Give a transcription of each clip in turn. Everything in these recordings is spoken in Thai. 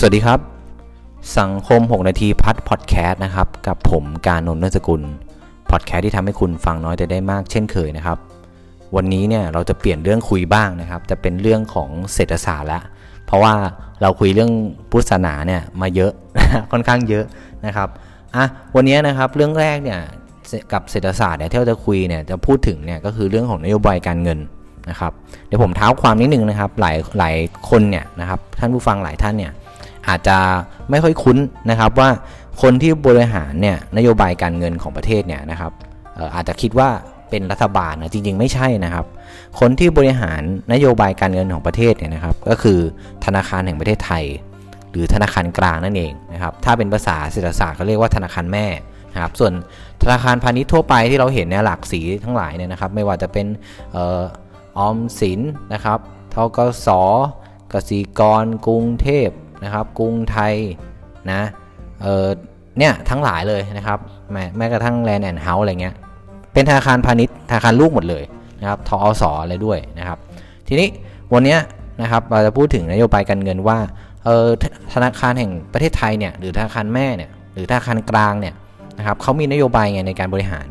สวัสดีครับ สังคม 6 นาทีพัดพอดแคสต์นะครับ กับผมการนนท์สกุลพอดแคสต์ที่ทำให้คุณฟังน้อยแต่ได้มากเช่นเคยนะครับ วันนี้เนี่ยเราจะเปลี่ยนเรื่องคุยบ้างนะครับ จะเป็นเรื่องของเศรษฐศาสตร์ล้วเพราะว่าเราคุยเรื่องพุทธศาสนาเนี่ยมาเยอะค่อนข้างเยอะนะครับอะวันนี้นะครับเรื่องแรกเนี่ยกับเศรษฐศาสตร์เนี่ยที่เราจะคุยเนี่ยจะพูดถึงเนี่ยก็คือเรื่องของนโยบายการเงินนะครับเดี๋ยวผมเท้าความนิดนึงนะครับหลายหลายคนเนี่ยนะครับท่านผู้ฟังหลายท่านเนี่ย อาจจะไม่ค่อยคุ้นนะครับว่าคนที่บริหารเนี่ยนโยบายการเงินของประเทศเนี่ยนะครับอาจจะคิดว่าเป็นรัฐบาลนะจริง ๆ ไม่ใช่นะครับ คนที่บริหารนโยบายการเงินของประเทศเนี่ยนะครับ ก็คือธนาคารแห่งประเทศไทย หรือธนาคารกลางนั่นเองนะครับ ถ้าเป็นภาษาเศรษฐศาสตร์เขาเรียกว่าธนาคารแม่นะครับ ส่วนธนาคารพาณิชย์ทั่วไปที่เราเห็นเนี่ยหลากสีทั้งหลายเนี่ยนะครับ ไม่ว่าจะเป็นออมสินนะครับธกสกสิกรกรุงเทพ นะครับ กรุงไทยนะเออเนี่ยทั้งหลายเลยนะครับแม้แม้กระทั่งแลนด์แอนด์เฮาส์อะไรเงี้ยเป็นธนาคารพาณิชย์ธนาคารลูกหมดเลยนะครับธอสอะไรด้วยนะครับ ทีนี้วันนี้นะครับเราจะพูดถึงนโยบายการเงินว่าเออธนาคารแห่งประเทศไทยเนี่ยหรือธนาคารแม่เนี่ยหรือธนาคารกลางเนี่ยนะครับเขามีนโยบายไงในการบริหาร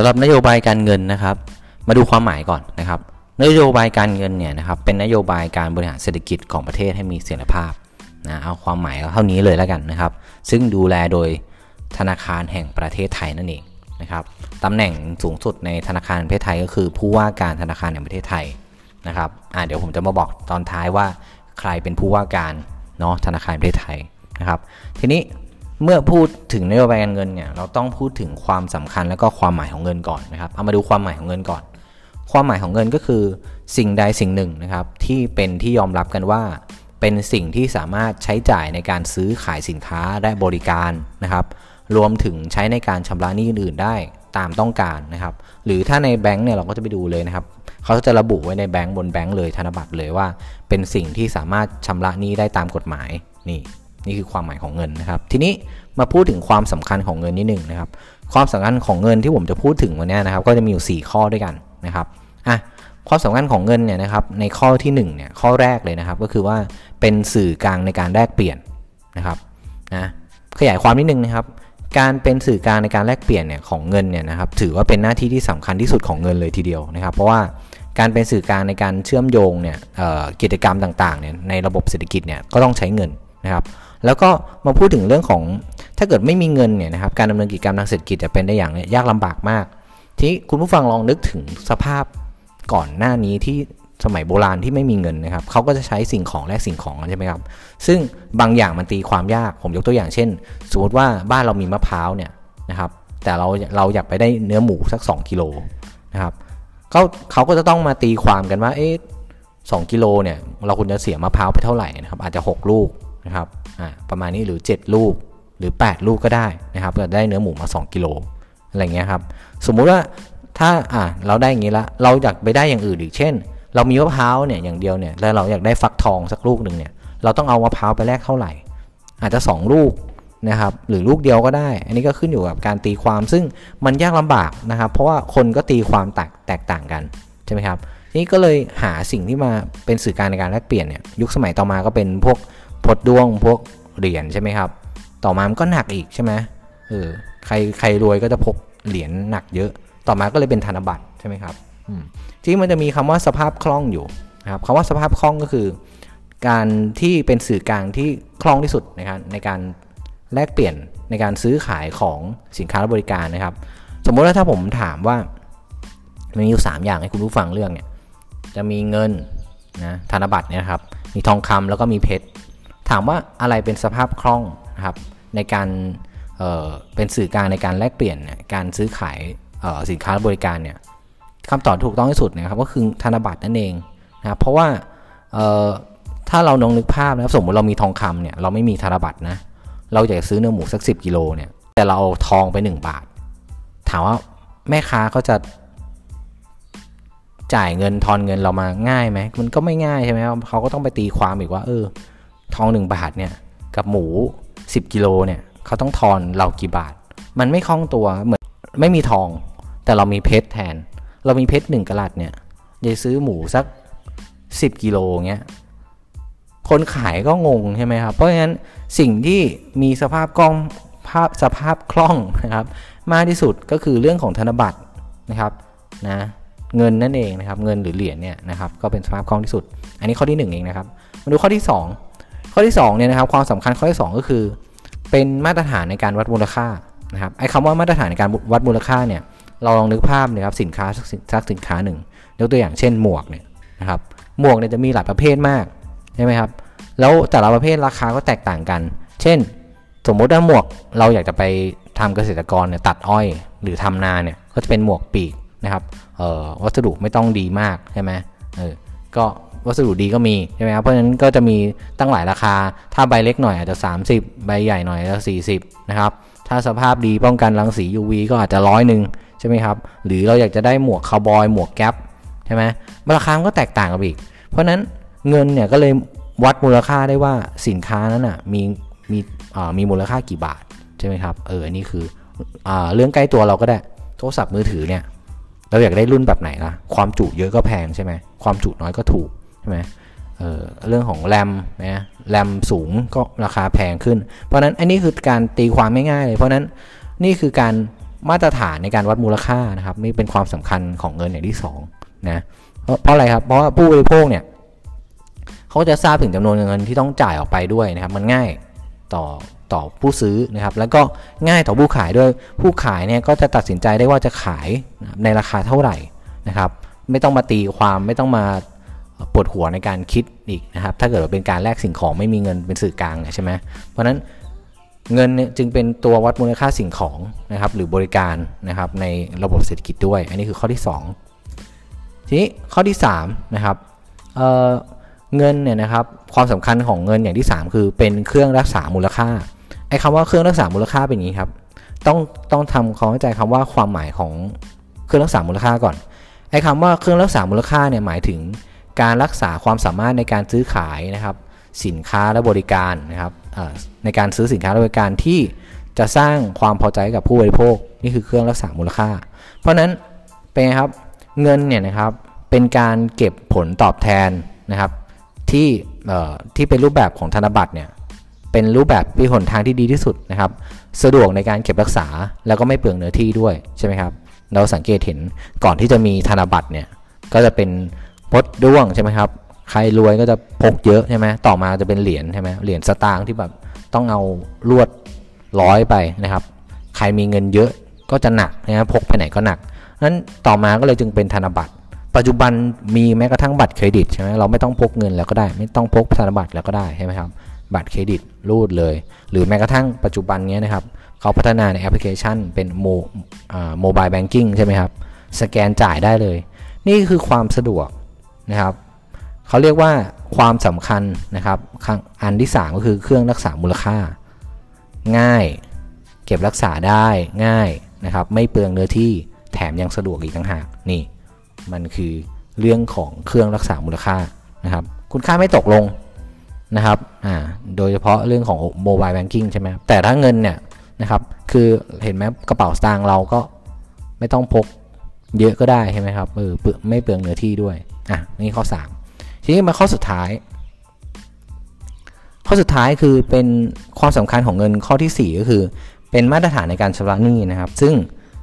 ำหรับนโยบายการเงินนะครับ มาดูความหมายก่อนนะครับ นโยบายการเงินเนี่ยนะครับเป็นนโยบายการบริหารเศรษฐกิจของประเทศให้มีเสถียรภาพนะเอาความหมายเท่านี้เลยแล้วกันนะครับ ซึ่งดูแลโดยธนาคารแห่งประเทศไทยนั่นเองนะครับตำแหน่งสูงสุดในธนาคารประเทศไทยก็คือ ผู้ว่าการธนาคารแห่งประเทศไทยนะครับอ่าเดี๋ยวผมจะมาบอกตอนท้ายว่าใครเป็นผู้ว่าการเนาะธนาคารประเทศไทยนะครับ ทีนี้ เมื่อพูดถึงนโยบายการเงินเนี่ยเราต้องพูดถึงความสำคัญและก็ความหมายของเงินก่อนนะครับเอามาดูความหมายของเงินก่อน ความหมายของเงินก็คือสิ่งใดสิ่งหนึ่งนะครับที่เป็นที่ยอมรับกันว่า เป็นสิ่งที่สามารถใช้จ่ายในการซื้อขายสินค้าและบริการนะครับ รวมถึงใช้ในการชำระหนี้อื่นๆได้ตามต้องการนะครับ หรือถ้าในแบงก์เนี่ยเราก็จะไปดูเลยนะครับเขาจะระบุไว้ในแบงก์บนแบงก์เลยธนบัตรเลยว่า เป็นสิ่งที่สามารถชำระหนี้ได้ตามกฎหมายนี่ นี่คือความหมายของเงินนะครับ ทีนี้มาพูดถึงความสำคัญของเงินนิดหนึ่งนะครับ ความสำคัญของเงินที่ผมจะพูดถึงวันนี้นะครับ ก็จะมีอยู่ 4 ข้อด้วยกันนะครับอะความสำคัญของเงินเนี่ยนะครับ ในข้อที่1เนี่ยข้อแรกเลยนะครับ ก็คือว่าเป็นสื่อกลางในการแลกเปลี่ยนนะครับนะขยายความนิดนึงนะครับ การเป็นสื่อกลางในการแลกเปลี่ยนเนี่ยของเงินเนี่ยนะครับ ถือว่าเป็นหน้าที่ที่สำคัญที่สุดของเงินเลยทีเดียวนะครับ เพราะว่าการเป็นสื่อกลางในการเชื่อมโยงเนี่ยกิจกรรมต่างๆเนี่ยในระบบเศรษฐกิจเนี่ยก็ต้องใช้เงินนะครับ แล้วก็มาพูดถึงเรื่องของถ้าเกิดไม่มีเงินเนี่ยนะครับการดำเนินกิจกรรมทางเศรษฐกิจจะเป็นได้อย่างยากลำบากมาก ที่คุณผู้ฟังลองนึกถึงสภาพก่อนหน้านี้ที่สมัยโบราณที่ไม่มีเงินนะครับเขาก็จะใช้สิ่งของแลกสิ่งของใช่ไหมครับ ซึ่งบางอย่างมันตีความยากผมยกตัวอย่างเช่น สมมติว่าบ้านเรามีมะพร้าวเนี่ยนะครับแต่เราเราอยากไปได้เนื้อหมูสัก 2กิโลนะครับเขาเขาก็จะต้องมาตีความกันว่าเอ๊ะสกิโลเนี่ยเราควรจะเสียมะพร้าวไปเท่าไหร่นะครับอาจจะ 6 ลูก นะครับอ่าประมาณนี้หรือ 7 ลูกหรือ 8 ลูกก็ได้นะครับก็ได้เนื้อหมูมา 2 กิโลอะไรเงี้ยครับสมมุติว่าถ้าอ่าเราได้อย่างนี้ละเราอยากไปได้อย่างอื่นอีกเช่น เรามีมะพร้าวเนี่ยอย่างเดียวเนี่ยแล้วเราอยากได้ฟักทองสักลูกหนึ่งเนี่ยเราต้องเอามะพร้าวไปแลกเท่าไหร่ อาจจะ 2 ลูกนะครับหรือลูกเดียวก็ได้ อันนี้ก็ขึ้นอยู่กับการตีความซึ่งมันยากลำบากนะครับ เพราะว่าคนก็ตีความแตกแตกต่างกันใช่ไหมครับนี่ก็เลยหาสิ่งที่มาเป็นสื่อการในการแลกเปลี่ยนเนี่ยยุคสมัยต่อมาก็เป็นพวก พดดวงพวกเหรียญใช่ไหมครับ ต่อมามันก็หนักอีกใช่ไหมเออใครใครรวยก็จะพกเหรียญหนักเยอะ ต่อมาก็เลยเป็นธนบัตรใช่ไหมครับที่มันจะมีคำว่าสภาพคล่องอยู่นะครับคำว่าสภาพคล่องก็คือ การที่เป็นสื่อกลางที่คล่องที่สุดนะครับในการแลกเปลี่ยนในการซื้อขายของสินค้าและบริการนะครับ สมมติว่าถ้าผมถามว่ามันมีอยู่ 3 อย่างให้คุณผู้ฟังเรื่องเนี่ยจะมีเงินนะธนบัตรเนี่ยครับมีทองคำแล้วก็มีเพชร ถามว่าอะไรเป็นสภาพคล่องนะครับในการเเป็นสื่อกลางในการแลกเปลี่ยนการซื้อขายสินค้าบริการเนี่ยคำตอบถูกต้องที่สุดนะครับก็คือธนบัตรนั่นเองนะครับเพราะว่าถ้าเราลองนึกภาพนะครับสมมติเรามีทองคำเนี่ยเราไม่มีธนบัตรนะเราอยากซื้อเนื้อหมูสักสิกิโลเนี่ยแต่เราเอาทองไป 1 บาท ถามว่าแม่ค้าเขาจะจ่ายเงินทอนเงินเรามาง่ายไหมมันก็ไม่ง่ายใช่ไหมเขาก็ต้องไปตีความอีกว่า เออ ทองหนึ่งบาทเนี่ยกับหมู 10กิโลเนี่ยเขาต้องทอนเรากี่บาท มันไม่คล่องตัวเหมือนไม่มีทอง แต่เรามีเพชรแทน เรามีเพชรหนึ่งกะลัดเนี่ยจะซื้อหมูสัก 10กิโลเงี้ยคนขายก็งงใช่ไหมครับ เพราะฉะนั้นสิ่งที่มีสภาพกล้องภาพสภาพคล่องนะครับ มากที่สุดก็คือเรื่องของธนบัตรนะครับนะเงินนั่นเองนะครับ เงินหรือเหรียญเนี่ยนะครับก็เป็นสภาพคล่องที่สุด อันนี้ข้อที่ 1 เองนะครับ มาดูข้อที่ 2 ข้อที่2เนี่ยนะครับความสำคัญข้อที่ 2 ก็คือ เป็นมาตรฐานในการวัดมูลค่านะครับไอ้คำว่ามาตรฐานในการวัดมูลค่าเนี่ยเราลองนึกภาพนะครับสินค้าสักสินค้าหนึ่งยกตัวอย่างเช่นหมวกเนี่ยนะครับหมวกเนี่ยจะมีหลายประเภทมากใช่ไหมครับแล้วแต่ละประเภทราคาก็แตกต่างกัน เช่น สมมติว่าหมวกเราอยากจะไปทำเกษตรกรเนี่ยตัดอ้อยหรือทำนาเนี่ยก็จะเป็นหมวกปีกนะครับวัสดุไม่ต้องดีมากใช่ไหมเออก็ วัสดุดีก็มีใช่ไหมครับ เพราะฉะนั้นก็จะมีตั้งหลายราคา ถ้าใบเล็กหน่อยอาจจะ 30 ใบใหญ่หน่อยอาจจะ40 นะครับ ถ้าสภาพดีป้องกันรังสี UV ก็อาจจะร้อยหนึ่งใช่ไหมครับ หรือเราอยากจะได้หมวกคาวบอย หมวกแก๊ปใช่ไหมราคาก็แตกต่างกันอีก เพราะนั้นเงินเนี่ยก็เลยวัดมูลค่าได้ว่าสินค้านั้นอะมีมีมีมูลค่ากี่บาทใช่ไหมครับ เออนนี้คืออเรื่องใกล้ตัวเราก็ได้โทรศัพท์มือถือเนี่ยเราอยากได้รุ่นแบบไหนล่ะ ความจุเยอะก็แพงใช่ไหม ความจุน้อยก็ถูก ช่ไหมเเรื่องของแรมนะแรมสูงก็ราคาแพงขึ้น เพราะนั้นอันนี้คือการตีความไม่ง่ายเลย เพราะนั้นนี่คือการมาตรฐานในการวัดมูลค่านะครับนี่เป็นความสำคัญของเงินอย่างที่2นะเพราะอะไรครับ เพราะว่าผู้บริโภคเนี่ยเขาจะทราบถึงจำนวนเงินที่ต้องจ่ายออกไปด้วยนะครับ มันง่ายต่อต่อผู้ซื้อนะครับ แล้วก็ง่ายต่อผู้ขายด้วย ผู้ขายเนี่ยก็จะตัดสินใจได้ว่าจะขายในราคาเท่าไหร่นะครับ ไม่ต้องมาตีความไม่ต้องมา ปวดหัวในการคิดอีกนะครับ ถ้าเกิดว่าเป็นการแลกสิ่งของไม่มีเงินเป็นสื่อกลางใช่ไหมเพราะนั้นเงินเนี่ยจึงเป็นตัววัดมูลค่าสิ่งของนะครับ หรือบริการนะครับในระบบเศรษฐกิจด้วย อันนี้คือข้อที่ 2 ทีนี้ข้อที่3นะครับเงินเนี่ยนะครับความสำคัญของเงินอย่างที่ 3 คือเป็นเครื่องรักษามูลค่าไอ้คำว่าเครื่องรักษามูลค่าเป็นอย่างนี้ครับต้องต้องทำความเข้าใจคำว่าความหมายของเครื่องรักษามูลค่าก่อนไอ้คำว่าเครื่องรักษามูลค่าเนี่ยหมายถึง การรักษาความสามารถในการซื้อขายนะครับ สินค้าและบริการนะครับในการซื้อสินค้าและบริการที่จะสร้างความพอใจกับผู้บริโภคนี่คือเครื่องรักษามูลค่า เพราะนั้นเป็นครับเงินเนี่ยนะครับเป็นการเก็บผลตอบแทนนะครับที่ที่เป็นรูปแบบของธนบัตรเนี่ยเป็นรูปแบบมีหนทางที่ดีที่สุดนะครับ สะดวกในการเก็บรักษาแล้วก็ไม่เปลืองเนื้อที่ด้วยใช่ไหมครับ เราสังเกตเห็นก่อนที่จะมีธนบัตรเนี่ยก็จะเป็น พดด้วงใช่ไหมครับ ใครรวยก็จะพกเยอะใช่ไหมต่อมาจะเป็นเหรียญใช่ไหมเหรียญสตางค์ที่แบบต้องเอาลวดร้อยไปนะครับ ใครมีเงินเยอะก็จะหนักนะพกไปไหนก็หนักนั้นต่อมาก็เลยจึงเป็นธนบัตร ปัจจุบันมีแม้กระทั่งบัตรเครดิตใช่ไหมเราไม่ต้องพกเงินแล้วก็ได้ ไม่ต้องพกธนบัตรแล้วก็ได้ใช่ไหมครับ บัตรเครดิตรูดเลย หรือแม้กระทั่งปัจจุบันนี้นะครับเขาพัฒนาในแอปพลิเคชันเป็นโม mobile banking ใช่ไหมครับ สแกนจ่ายได้เลย นี่คือความสะดวก นะครับเขาเรียกว่าความสำคัญนะครับอันที่ 3 ก็คือเครื่องรักษามูลค่า ง่าย เก็บรักษาได้ง่ายนะครับ ไม่เปลืองเนื้อที่แถมยังสะดวกอีกต่างหากนี่ มันคือเรื่องของเครื่องรักษามูลค่านะครับ คุณค่าไม่ตกลงนะครับอ่าโดยเฉพาะเรื่องของโมบายแบงกิ้งใช่ไหมแต่ถ้าเงินเนี่ยนะครับ คือเห็นไหมกระเป๋าสตางค์เราก็ไม่ต้องพกเยอะก็ได้ใช่ไหมครับเออไม่เปลืองเนื้อที่ด้วย อะนี่ข้อ 3 ทีนี้มาข้อสุดท้าย ข้อสุดท้ายคือเป็นความสำคัญของเงินข้อที่ 4 ก็คือ เป็นมาตรฐานในการชำระหนี้นะครับ ซึ่ง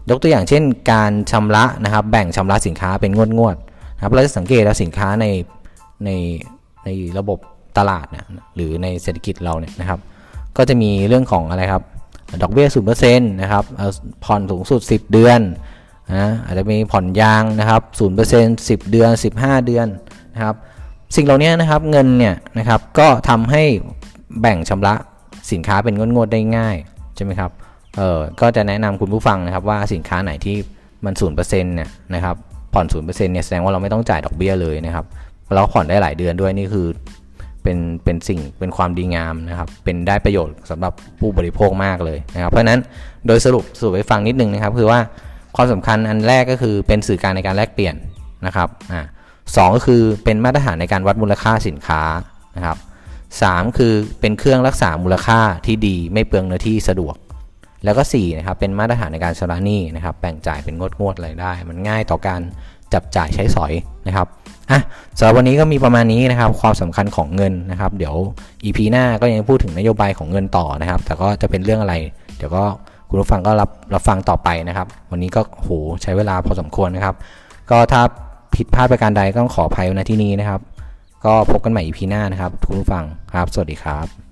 ยกตัวอย่างเช่น การชำระนะครับ แบ่งชำระสินค้าเป็นงวดงวดนะครับเราจะสังเกตว่าสินค้าในในในระบบตลาดเนี่ยหรือในเศรษฐกิจเราเนี่ยนะครับ ก็จะมีเรื่องของอะไรครับดอกเบี้ยศูนย์เปอร์เซ็นต์นะครับผ่อนสูงสุด 10 เดือน นะอาจจะมีผ่อนยางนะครับศูนย์เปอร์เซ็นต์สิเดือน15เดือนนะครับสิ่งเหล่านี้นะครับเงินเนี่ยนะครับก็ทำให้แบ่งชำระสินค้าเป็นงวดๆได้ง่ายใช่ไหมครับเออก็จะแนะนำคุณผู้ฟังนะครับว่าสินค้าไหนที่มันศูนย์เปอร์เซ็นต์เนี่ยนะครับผ่อนศูนย์เปอร์เซ็นต์เนี่ยแสดงว่าเราไม่ต้องจ่ายดอกเบี้ยเลยนะครับเราผ่อนได้หลายเดือนด้วยนี่คือเป็นเป็นสิ่งเป็นความดีงามนะครับ เป็นได้ประโยชน์สำหรับผู้บริโภคมากเลยนะครับ เพราะฉะนั้นโดยสรุปสรุปให้ฟังนิดนึงนะครับ คือว่า ความสำคัญอันแรกก็คือเป็นสื่อกลางในการแลกเปลี่ยนนะครับอ่าสก็คือเป็นมาตรฐานในการวัดมูลค่าสินค้านะครับสคือเป็นเครื่องรักษามูลค่าที่ดีไม่เปลืองเนื้อที่สะดวก แล้วก็4นะครับเป็นมาตรฐานในการชำระหนี้นะครับแบ่งจ่ายเป็นงวดงวดอะไรได้ มันง่ายต่อการจับจ่ายใช้สอยนะครับอะสำหรับวันนี้ก็มีประมาณนี้นะครับ ความสำคัญของเงินนะครับ เดี๋ยว EP หน้าก็ยังพูดถึงนโยบายของเงินต่อนะครับ แต่ก็จะเป็นเรื่องอะไร เดี๋ยวก็ คุณผู้ฟังก็รับรับฟังต่อไปนะครับ วันนี้ก็โหใช้เวลาพอสมควรนะครับ ก็ถ้าผิดพลาดประการใดก็ต้องขออภัยในที่นี้นะครับ ก็พบกันใหม่อีพีหน้านะครับคุณผู้ฟังครับ สวัสดีครับ